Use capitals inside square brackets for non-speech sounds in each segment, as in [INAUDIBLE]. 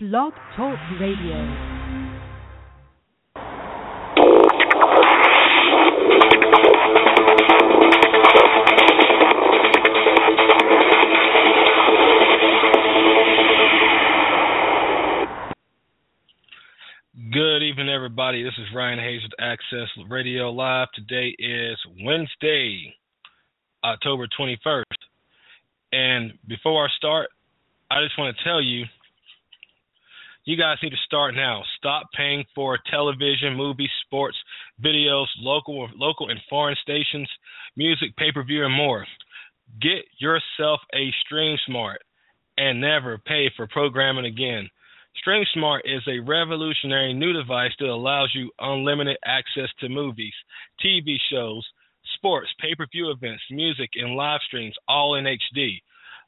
Blog Talk Radio. Good evening, everybody. This is Ryan Hayes with Access Radio Live. Today is Wednesday, October 21st. And before I start, I just want to tell you you guys need to start now. Stop paying for television, movies, sports, videos, local local and foreign stations, music, pay-per-view and more. Get yourself a Stream Smart and never pay for programming again. Stream Smart is a revolutionary new device that allows you unlimited access to movies, TV shows, sports, pay per view events, music, and live streams all in HD.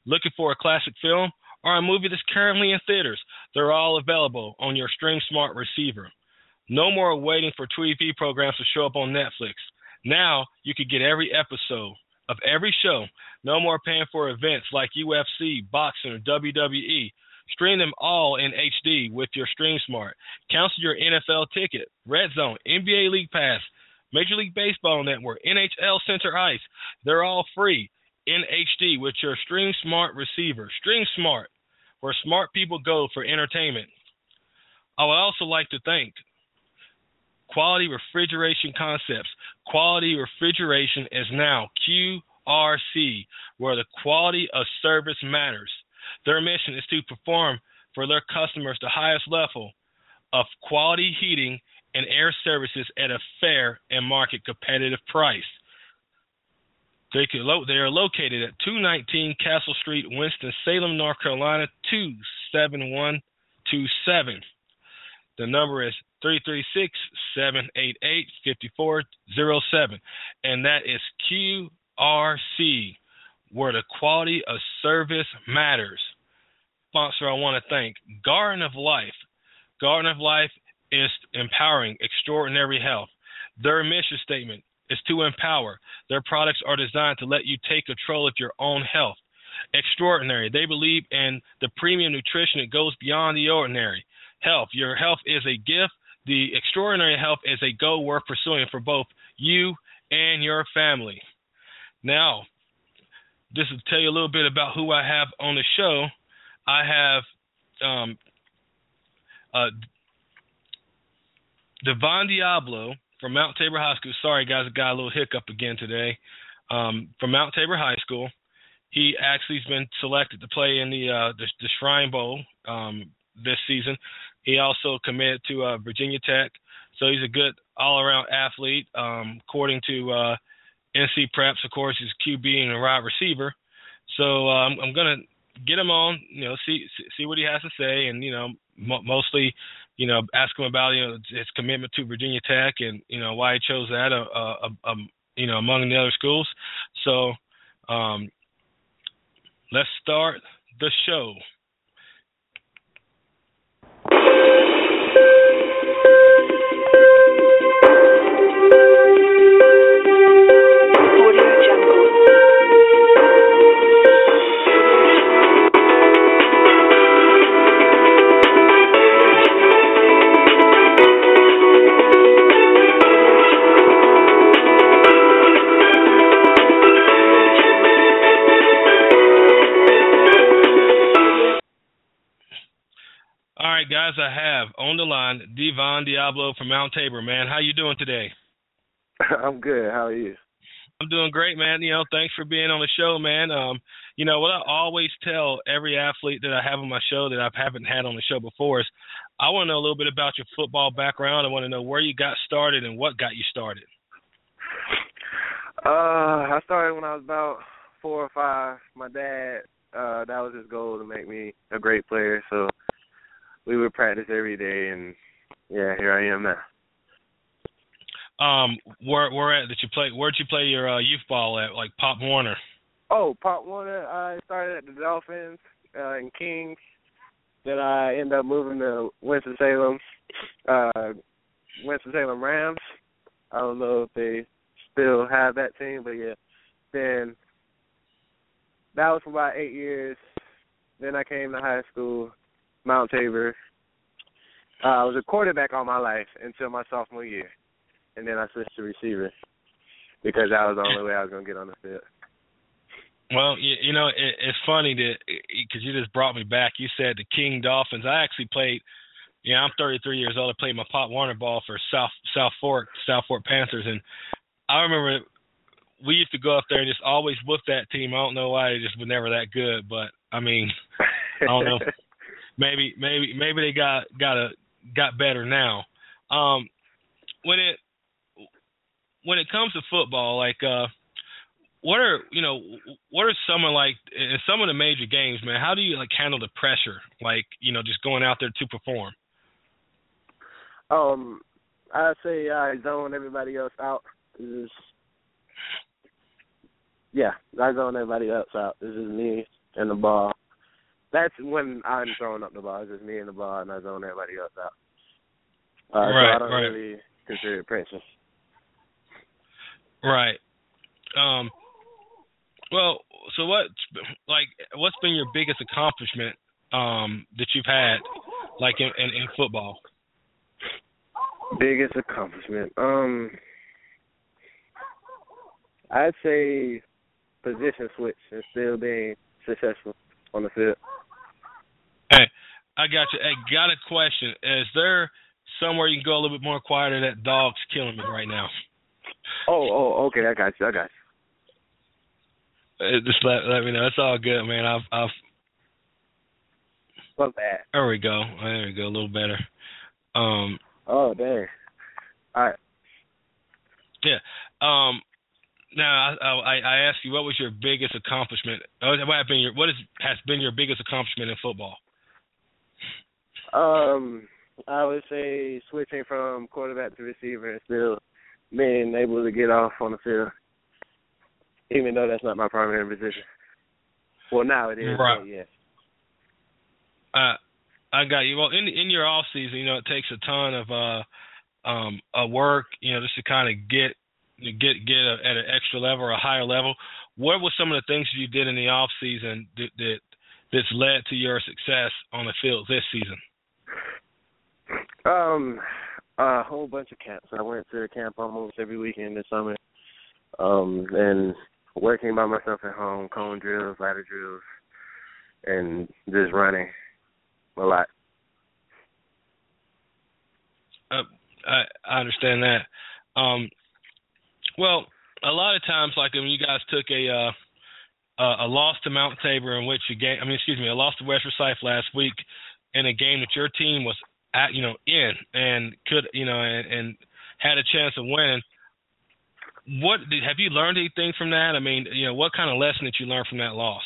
Looking for a classic film or a movie that's currently in theaters? They're all available on your Stream Smart receiver. No more waiting for TV programs to show up on Netflix. Now you can get every episode of every show. No more paying for events like UFC, boxing, or WWE. Stream them all in HD with your Stream Smart. Cancel your NFL ticket, Red Zone, NBA League Pass, Major League Baseball Network, NHL Center Ice. They're all free in HD with your Stream Smart receiver. Stream Smart, where smart people go for entertainment. I would also like to thank Quality Refrigeration Concepts. Quality Refrigeration is now QRC, where the quality of service matters. Their mission is to perform for their customers the highest level of quality heating and air services at a fair and market competitive price. They, could lo- they are located at 219 Castle Street, Winston-Salem, North Carolina, 27127. The number is 336-788-5407. And that is QRC, where the quality of service matters. Sponsor I want to thank Garden of Life. Garden of Life is empowering extraordinary health. Their mission statement is to empower. Their products are designed to let you take control of your own health. Extraordinary. They believe in the premium nutrition that goes beyond the ordinary. Health. Your health is a gift. The extraordinary health is a goal worth pursuing for both you and your family. Now, just to tell you a little bit about who I have on the show, I have um, uh, Divine Deablo from Mount Tabor High School. Sorry, guys, I got a little hiccup again today. Um, from Mount Tabor High School, he actually has been selected to play in the uh, the, the Shrine Bowl um, this season. He also committed to uh, Virginia Tech, so he's a good all-around athlete. Um, according to uh, NC Preps, of course, he's QB and a wide receiver. So I'm, I'm gonna get him on, you know, see see what he has to say, and you know, mo- mostly, you know, ask him about you know his commitment to Virginia Tech and you know why he chose that, uh, uh, uh, um, you know, among the other schools. So, um, let's start the show. On Divine Deablo from Mount Tabor. Man, how you doing today? [LAUGHS] I'm good. How are you? I'm doing great, man. You know, thanks for being on the show, man. Um, you know what I always tell every athlete that I have on my show that I haven't had on the show before is I want to know a little bit about your football background. I want to know where you got started and what got you started. Uh, I started when I was about four or five. My dad, uh, that was his goal to make me a great player. So we would practice every day, and yeah, here I am now. Um, where where at did you play? Where'd you play your uh, youth ball at? Like Pop Warner. Oh, Pop Warner. I started at the Dolphins uh, and Kings. Then I ended up moving to Winston Salem, uh, Winston Salem Rams. I don't know if they still have that team, but yeah. Then that was for about eight years. Then I came to high school, Mount Tabor. Uh, I was a quarterback all my life until my sophomore year, and then I switched to receiver because that was the only way I was gonna get on the field. Well, you, you know, it, it's funny that because you just brought me back. You said the King Dolphins. I actually played. Yeah, I'm 33 years old. I played my Pop Warner ball for South South Fork South Fork Panthers, and I remember we used to go up there and just always whoop that team. I don't know why they just were never that good, but I mean, I don't know. [LAUGHS] maybe maybe maybe they got got a got better now. Um, when it when it comes to football, like uh, what are you know what are some of like in some of the major games, man? How do you like handle the pressure, like you know just going out there to perform? Um, I say I zone everybody else out. Just, yeah, I zone everybody else out. This is me and the ball. That's when I'm throwing up the ball. It's just me and the ball, and I zone everybody else out. Uh, right, so I don't right. really consider it. Right. Um. Well, so what, like, what's been your biggest accomplishment um that you've had, like in in, in football? Biggest accomplishment. Um, I'd say position switch and still being successful on the field. Hey, I got you. Hey, got a question. Is there somewhere you can go a little bit more quieter? That dog's killing me right now. Oh, oh, okay. I got you. I got you. Uh, Just let let me know. It's all good, man. I've I've that. there we go. There we go. A little better. Um. Oh, dang. All right. Yeah. Um. Now I I, I asked you what was your biggest accomplishment? What have been your what is has been your biggest accomplishment in football? Um, I would say switching from quarterback to receiver and still being able to get off on the field, even though that's not my primary position. Well, now it is. Right. yeah. Uh, I got you. Well, in in your off season, you know, it takes a ton of uh um uh work, you know, just to kind of get get get a, at an extra level or a higher level. What were some of the things you did in the off season that, that that's led to your success on the field this season? Um, a whole bunch of camps. I went to camp almost every weekend this summer. Um, and working by myself at home, cone drills, ladder drills, and just running a lot. Uh, I I understand that. Um, well, a lot of times, like when you guys took a uh, a a loss to Mount Tabor, in which you game, I mean, excuse me, a loss to West Forsyth last week, in a game that your team was at, you know, in and could, you know, and, and had a chance of winning. What did, have you learned anything from that? I mean, you know, what kind of lesson did you learn from that loss?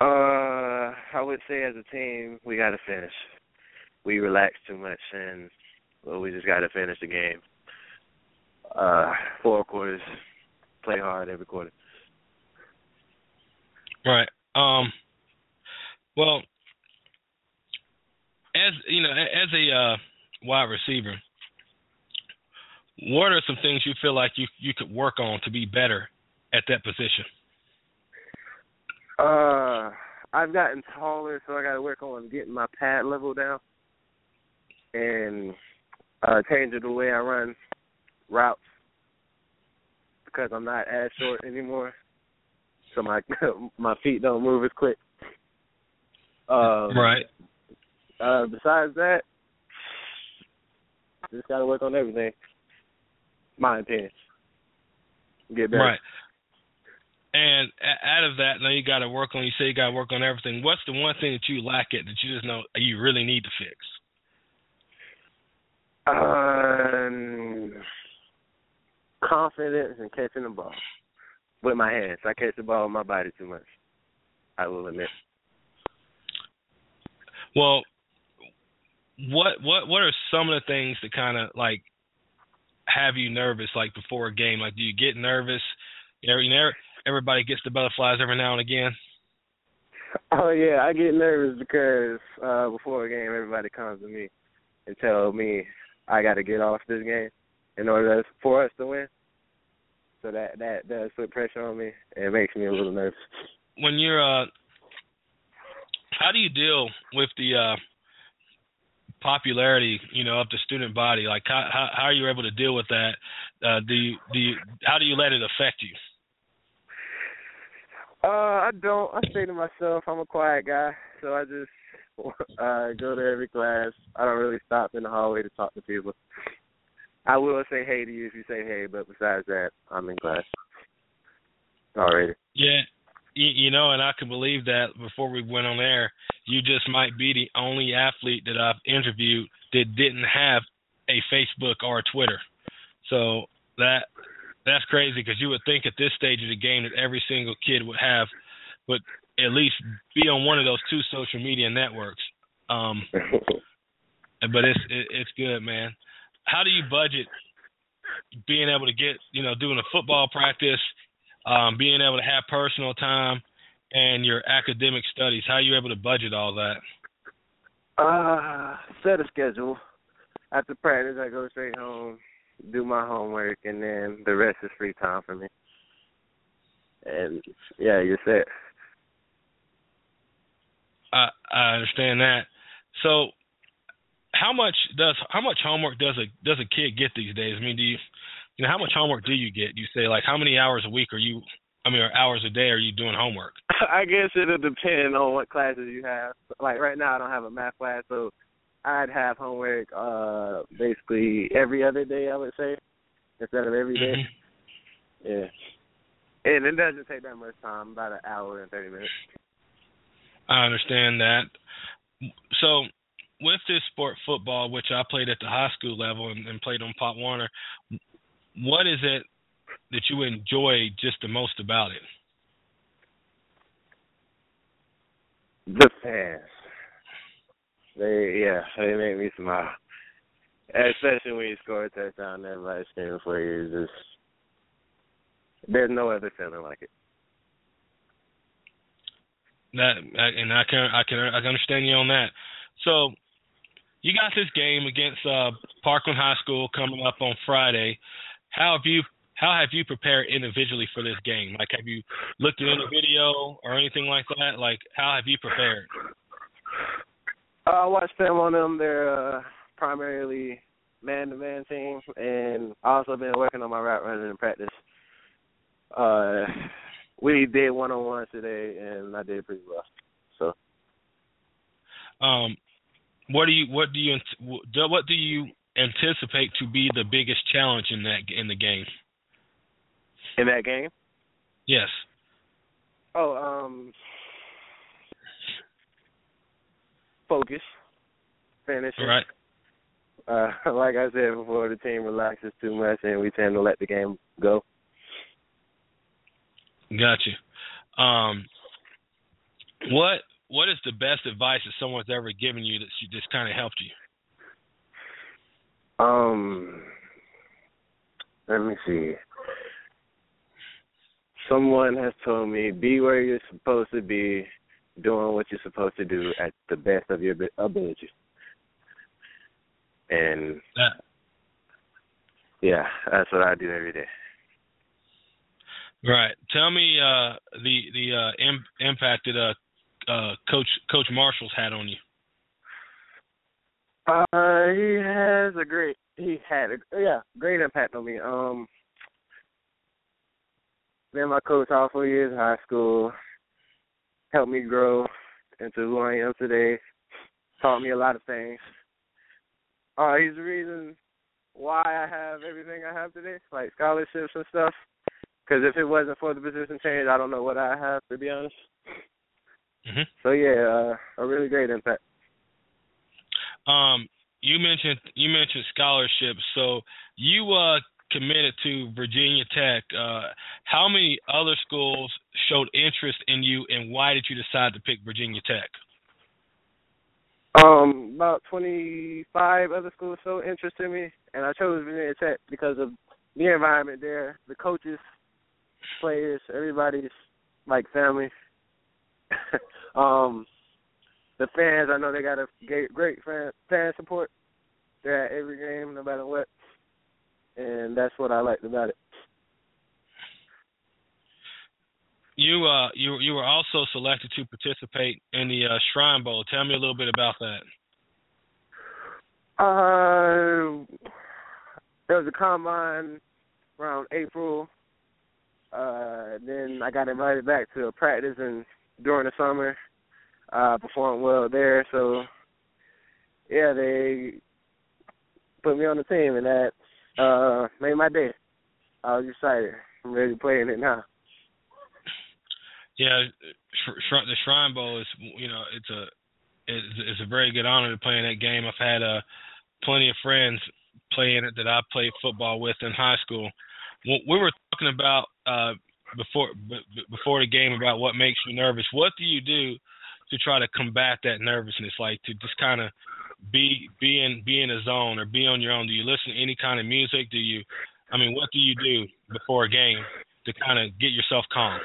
Uh, I would say as a team, we got to finish. We relaxed too much, and well, we just got to finish the game. Uh, four quarters, play hard every quarter. Right. Um. Well, as you know, as a uh, wide receiver, what are some things you feel like you you could work on to be better at that position? Uh, I've gotten taller, so I got to work on getting my pad level down and uh changing the way I run routes because I'm not as short anymore, so my [LAUGHS] my feet don't move as quick. Um, right. Uh, besides that, just got to work on everything. My opinion. Get better. Right. And out of that, now you got to work on. You say you got to work on everything. What's the one thing that you lack at that you just know you really need to fix? Um, confidence and catching the ball with my hands. I catch the ball with my body too much. I will admit. Well, what what what are some of the things that kind of like have you nervous like before a game? Like, do you get nervous? You know, you know, everybody gets the butterflies every now and again. Oh yeah, I get nervous because uh before a game, everybody comes to me and tell me I got to get off this game in order for us to win. So that that does put pressure on me. and It makes me a little nervous. When you're uh how do you deal with the uh, popularity, you know, of the student body? Like, how how, how are you able to deal with that? Uh, do you do you how do you let it affect you? Uh, I don't. I say to myself, I'm a quiet guy, so I just [LAUGHS] uh go to every class. I don't really stop in the hallway to talk to people. I will say hey to you if you say hey, but besides that, I'm in class already. Yeah, you, you know, and I can believe that. Before we went on air, you just might be the only athlete that I've interviewed that didn't have a Facebook or a Twitter. So that that's crazy because you would think at this stage of the game that every single kid would have, would at least be on one of those two social media networks. Um, [LAUGHS] but it's it, it's good, man. How do you budget being able to get you know doing a football practice, um, being able to have personal time, and your academic studies? How are you able to budget all that? Uh, set a schedule. After practice, I go straight home, do my homework, and then the rest is free time for me. And yeah, you're set. I I understand that. So, how much does how much homework does a does a kid get these days? I mean, do you you know how much homework do you get? You say like how many hours a week are you? I mean, or hours a day are you doing homework? [LAUGHS] I guess it'll depend on what classes you have. Like right now, I don't have a math class, so I'd have homework uh basically every other day. I would say instead of every day. Mm-hmm. Yeah. And it doesn't take that much time, about an hour and thirty minutes. I understand that. So, with this sport, football, which I played at the high school level and, and played on Pop Warner, what is it that you enjoy just the most about it? The fans. They yeah, they make me smile. Especially when you score a touchdown everybody's screaming for you. It's just there's no other feeling like it. That and I can I can I can understand you on that. So you got this game against uh, Parkland High School coming up on Friday. How have you how have you prepared individually for this game? Like have you looked at any video or anything like that? Like how have you prepared? Uh, I watch film on them. They're uh, primarily man to man team, and I also been working on my route running in practice. Uh, we did one on one today, and I did pretty well. So, Um, what do you what do you what do you anticipate to be the biggest challenge in that in the game? in that game, Yes. oh, um, focus, finish. All right. Uh, [LAUGHS] like I said before, the team relaxes too much, and we tend to let the game go. Gotcha. Um, what what is the best advice that someone's ever given you that just kind of helped you? Um, let me see. Someone has told me be where you're supposed to be, doing what you're supposed to do at the best of your abi- ability. And That yeah, that's what I do every day. right. Tell me uh, the the uh, Im- impact that uh, uh, Coach Coach Marshall's had on you. Uh, he has a great, he had a yeah, great impact on me. Um, been my coach all four years in high school, helped me grow into who I am today, taught me a lot of things. Uh, he's the reason why I have everything I have today, like scholarships and stuff. Because if it wasn't for the position change, I don't know what I have to be honest. Mhm. So yeah, uh, a really great impact. Um, you mentioned you mentioned scholarships. So you uh, committed to Virginia Tech. Uh, how many other schools showed interest in you, and why did you decide to pick Virginia Tech? Um, about twenty five other schools showed interest in me, and I chose Virginia Tech because of the environment there, the coaches, players, everybody's like family. [LAUGHS] um, the fans, I know they got a great, great fan fan support. They're at every game, no matter what, and that's what I liked about it. you uh you you were also selected to participate in the uh, Shrine Bowl. Tell me a little bit about that. Uh, there was a combine around April. Uh, then I got invited back to a practice and during the summer. Uh, performed well there, so yeah, they put me on the team, and that uh made my day. I was excited. I'm ready to play in it now. Yeah, the Shrine Bowl is you know it's a it's, it's a very good honor to play in that game. I've had uh plenty of friends playing it that I played football with in high school. We were talking about uh before before the game about what makes you nervous. What do you do to try to combat that nervousness? Like to just kind of be be in be in a zone or be on your own? Do you listen to any kind of music? Do you I mean, what do you do before a game to kind of get yourself calm?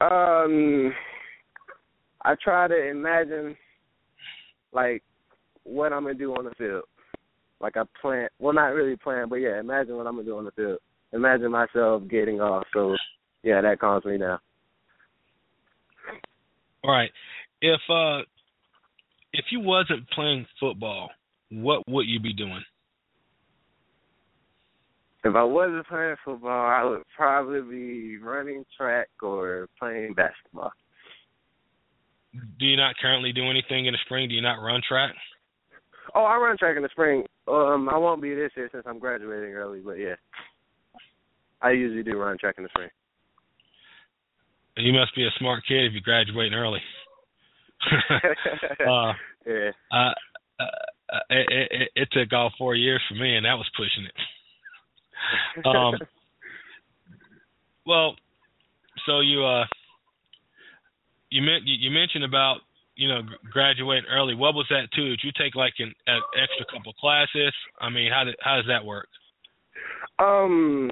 Um, I try to imagine like what I'm gonna do on the field. Like I plan, well, not really plan, but yeah, imagine what I'm gonna do on the field. Imagine myself getting off. So yeah, that calms me down. All right. If uh if you wasn't playing football, what would you be doing? If I wasn't playing football, I would probably be running track or playing basketball. Do you not currently do anything in the spring? Do you not run track? Oh, I run track in the spring. Um, I won't be this year since I'm graduating early, but yeah, I usually do run track in the spring. You must be a smart kid if you're graduating early. [LAUGHS] uh, [LAUGHS] yeah. Uh, uh, it, it, it took all four years for me, and that was pushing it. [LAUGHS] um, well, so you uh, you meant you mentioned about you know graduating early. What was that too? Did you take like an, an extra couple classes? I mean, how did how does that work? Um,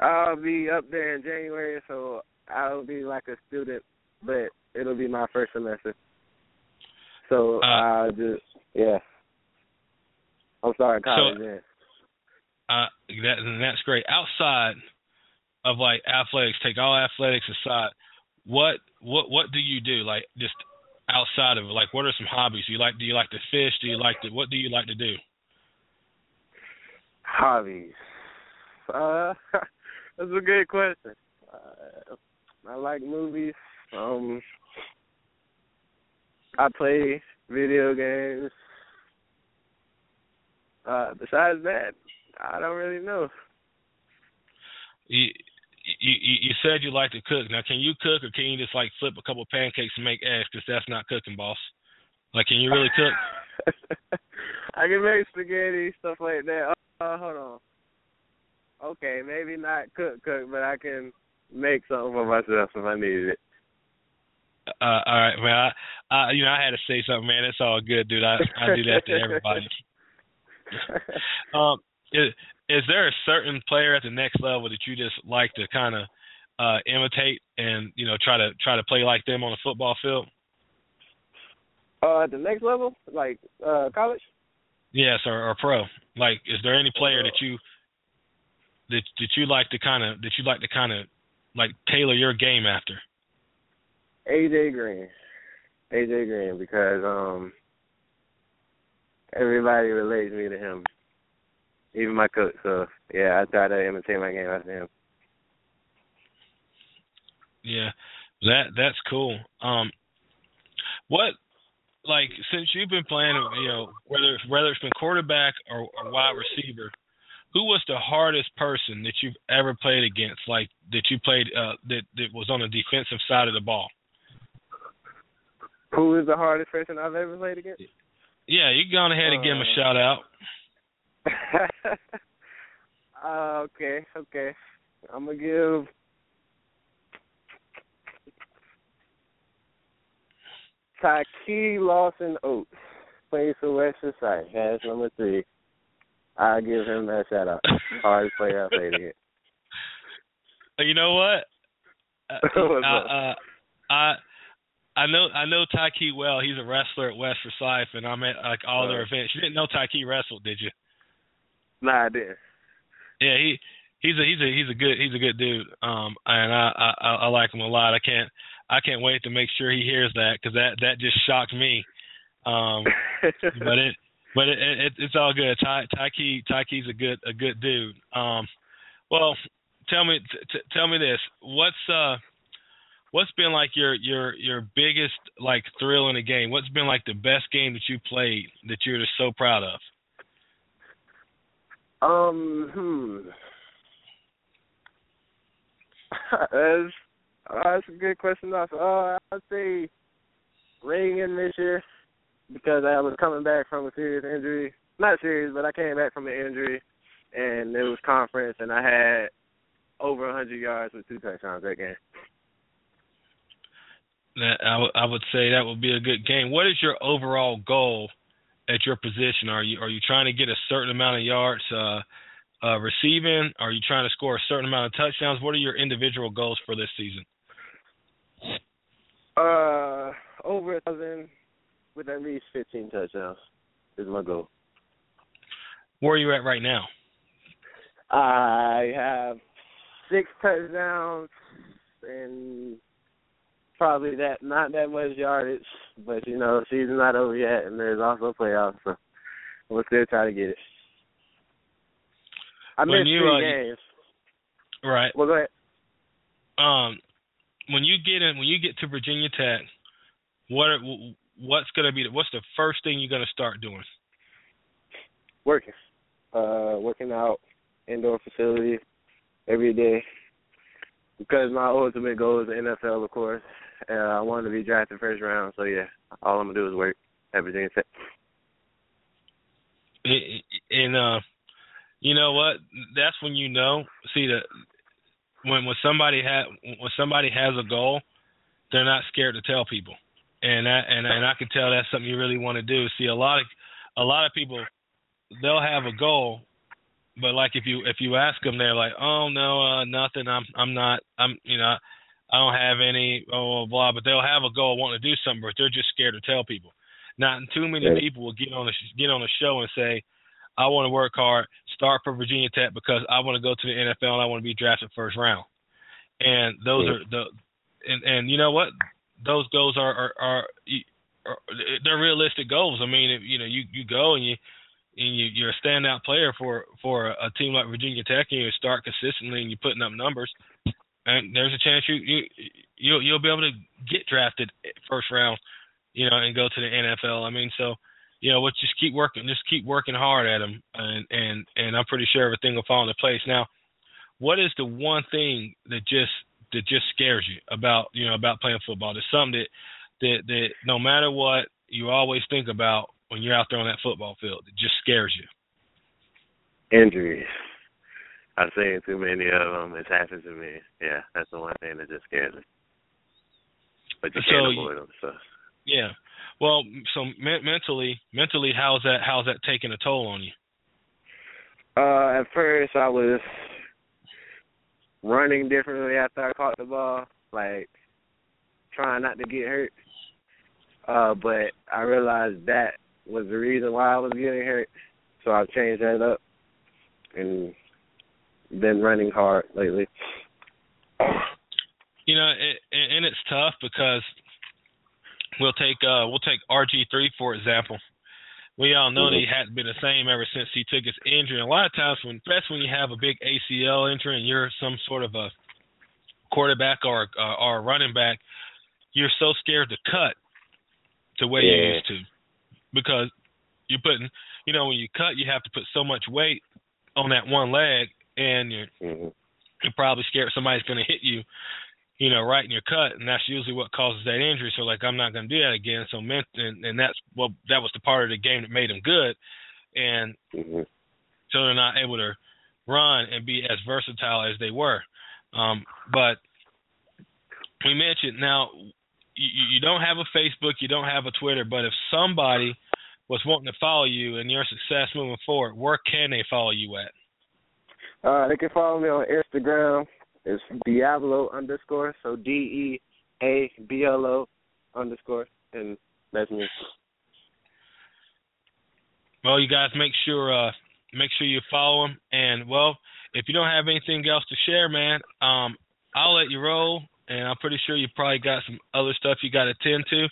I'll be up there in January, so I'll be like a student, but it'll be my first semester. So uh, I just yeah. I'm sorry, college. So, yeah. Uh, that that's great. Outside of like athletics, take all athletics aside. What what what do you do? Like just outside of it, like what are some hobbies? Do you like do you like to fish? Do you like to what do you like to do? Hobbies. Uh, [LAUGHS] that's a good question. I like movies. Um, I play video games. Uh, besides that, I don't really know. You, you you said you like to cook. Now, can you cook, or can you just like flip a couple of pancakes and make eggs? Because that's not cooking, boss. Like, can you really cook? [LAUGHS] I can make spaghetti, stuff like that. Uh, hold on. Okay, maybe not cook, cook, but I can make something for myself if I needed it. Uh, all right, man. I, I, you know, I had to say something, man. It's all good, dude. I, I do that to everybody. [LAUGHS] um, is, is there a certain player at the next level that you just like to kind of uh, imitate and you know try to try to play like them on the football field? Uh, at the next level, like uh, college. Yes, or, or pro. Like, is there any player that you that that you like to kind of that you like to kind of like tailor your game after? AJ Green. AJ Green because um everybody relates me to him. Even my coach. So yeah, I try to imitate my game after him. Yeah. That that's cool. Um what like since you've been playing you know, whether whether it's been quarterback or, or wide receiver, who was the hardest person that you've ever played against, like that you played uh, that that was on the defensive side of the ball? Who is the hardest person I've ever played against? Yeah, you go ahead and give him a uh, shout out. [LAUGHS] uh, okay, okay. I'm gonna give Taki Lawson Oates, plays for West Side. has number three. I'll give him that shout out. Hardest player I played against. You know what? [LAUGHS] Uh, uh, I I know I know Tyke well. He's a wrestler at West Forsyth, and I'm at like all their events. You didn't know Tyke wrestled, did you? Nah, I didn't. Yeah, he he's a he's a he's a good he's a good dude. Um, and I I, I like him a lot. I can't I can't wait to make sure he hears that because that that just shocked me. Um, [LAUGHS] but it but it, it it's all good. Ty Tyke Tyke's a good a good dude. Um, well, tell me t- tell me this. What's uh what's been like your your your biggest like thrill in a game? What's been like the best game that you played that you're just so proud of? Um, hmm. [LAUGHS] that's, that's a good question. Uh, I'd say Reagan this year because I was coming back from a serious injury. Not serious, but I came back from an injury, and it was conference, and I had over 100 yards with two touchdowns that game. That I, w- I would say that would be a good game. What is your overall goal at your position? Are you are you trying to get a certain amount of yards uh, uh, receiving? Are you trying to score a certain amount of touchdowns? What are your individual goals for this season? Uh, over a thousand with at least 15 touchdowns is my goal. Where are you at right now? I have six touchdowns and probably that not that much yardage, but you know, season's not over yet, and there's also playoffs, so we'll still try to get it. I When missed you, three uh, games. Right. Well, go ahead. Um, when you get in, when you get to Virginia Tech, what are, what's going to be the, what's the first thing you're going to start doing? Working, uh, working out, indoor facility every day. Because my ultimate goal is the NFL, of course. Uh, I want to be drafted first round, so yeah, all I'm gonna do is work Virginia Tech. And uh, you know what? That's when you know. See that when when somebody ha when somebody has a goal, they're not scared to tell people, and that and and I can tell that's something you really want to do. See, a lot of a lot of people they'll have a goal, but like if you if you ask them, they're like, oh no, uh, nothing. I'm I'm not. I'm you know. I don't have any, oh, blah, blah, but they'll have a goal, wanting to do something, but they're just scared to tell people. Not too many Right. people will get on a get on a show and say, I want to work hard, start for Virginia Tech because I want to go to the NFL and I want to be drafted first round. And those Yeah. are the and and you know what? Those goals are are, are, are they're realistic goals. I mean, if, you know, you you go and you and you you're a standout player for for a team like Virginia Tech and you start consistently and you're putting up numbers and there's a chance you you you'll you'll be able to get drafted first round, you know, and go to the NFL. I mean, so you know, what just keep working, just keep working hard at them, and and and I'm pretty sure everything will fall into place. Now, what is the one thing that just that just scares you about you know about playing football? There's something that that that no matter what you always think about when you're out there on that football field. It just scares you. Injuries. I've seen too many of them. It's happened to me. Yeah, that's the one thing that just scares me. But you So can't you- avoid them. So Yeah. Well, so me- mentally, mentally, how's that? How's that taking a toll on you? Uh, at first I was running differently after I caught the ball, like trying not to get hurt. Uh, but I realized that was the reason why I was getting hurt. So I've changed that up and been running hard lately. You know, it, and it's tough because we'll take uh we'll take RG three for example. We all know that he hadn't been the same ever since he took his injury. And a lot of times, when especially when you have a big ACL injury and you're some sort of a quarterback or uh, or a running back, you're so scared to cut the way you used to because you're putting, you know, when you cut, you have to put so much weight on that one leg, and you're hmm you're probably scared somebody's going to hit you, you know, right in your cut, and that's usually what causes that injury. So like, I'm not going to do that again. So and, and that's well, that was the part of the game that made him good, and hmm so they're not able to run and be as versatile as they were. Um, but we mentioned now you, you don't have a Facebook, you don't have a Twitter, but if somebody was wanting to follow you and your success moving forward, where can they follow you at? Uh, they can follow me on Instagram. It's Deablo underscore. So D E A B L O underscore, and that's me. Well, you guys make sure uh make sure you follow him and well, if you don't have anything else to share, man, um, I'll let you roll, and I'm pretty sure you probably got some other stuff you got to attend to.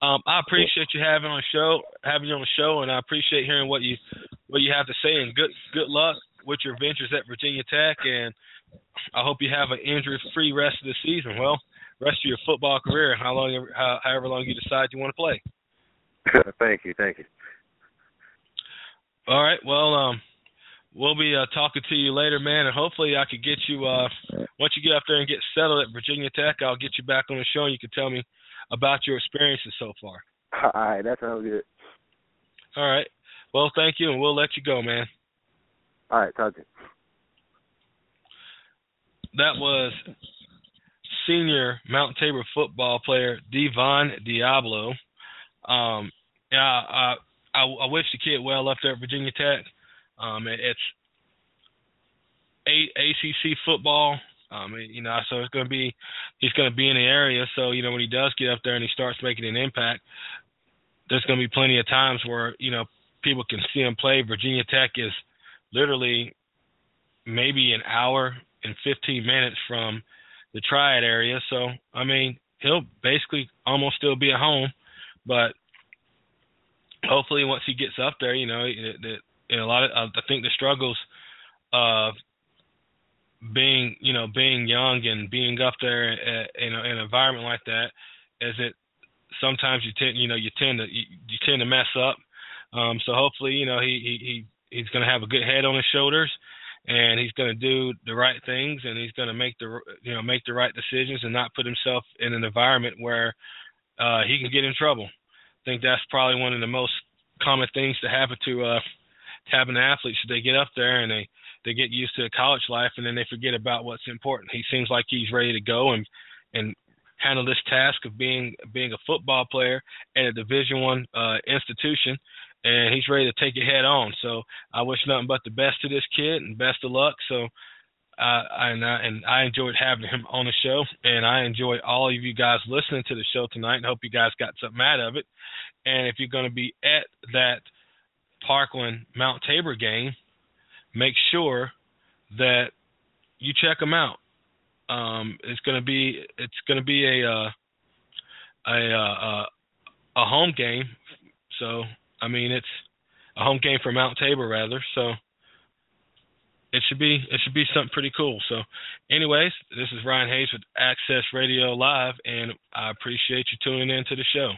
Um, I appreciate you having on show, having you on the show, and I appreciate hearing what you what you have to say. And good good luck with your ventures at Virginia Tech, and I hope you have an injury-free rest of the season. Well, rest of your football career, how long, how, however long you decide you want to play. [LAUGHS] thank you, thank you. All right, well, um, we'll be uh, talking to you later, man, and hopefully I could get you uh, once you get up there and get settled at Virginia Tech. I'll get you back on the show, and you can tell me about your experiences so far. [LAUGHS] All right, that sounds good. All right. Well, thank you, and we'll let you go, man. All right, talk to you. That was senior Mount Tabor football player Divine Deablo. Um, yeah, I, I, I wish the kid well up there at Virginia Tech. Um, it, it's a, ACC football. Um, you know, so it's going to be he's going to be in the area. So you know, when he does get up there and he starts making an impact, there's going to be plenty of times where you know people can see him play. Virginia Tech is literally maybe an hour and 15 minutes from the Triad area. So I mean, he'll basically almost still be at home, but hopefully once he gets up there, you know, that a lot of I think the struggles of being you know being young and being up there in, in an environment like that is that sometimes you tend you know you tend to you, you tend to mess up. Um, so hopefully you know he he, he he's going to have a good head on his shoulders and he's going to do the right things and he's going to make the you know make the right decisions and not put himself in an environment where uh, he can get in trouble. I think that's probably one of the most common things to happen to uh, having athletes. They get up there and they they get used to college life and then they forget about what's important. He seems like he's ready to go and and handle this task of being being a football player at a Division One uh, institution, and he's ready to take it head on. So I wish nothing but the best to this kid and best of luck. So. Uh, and, I, and I enjoyed having him on the show, and I enjoy all of you guys listening to the show tonight. And hope you guys got something out of it. And if you're going to be at that Parkland Mount Tabor game, make sure that you check them out. Um, it's gonna be it's gonna be a uh, a, a a home game, so I mean it's a home game for Mount Tabor rather. So it should be it should be something pretty cool. So, anyways, this is Ryan Hayes with Access Radio Live, and I appreciate you tuning in to the show.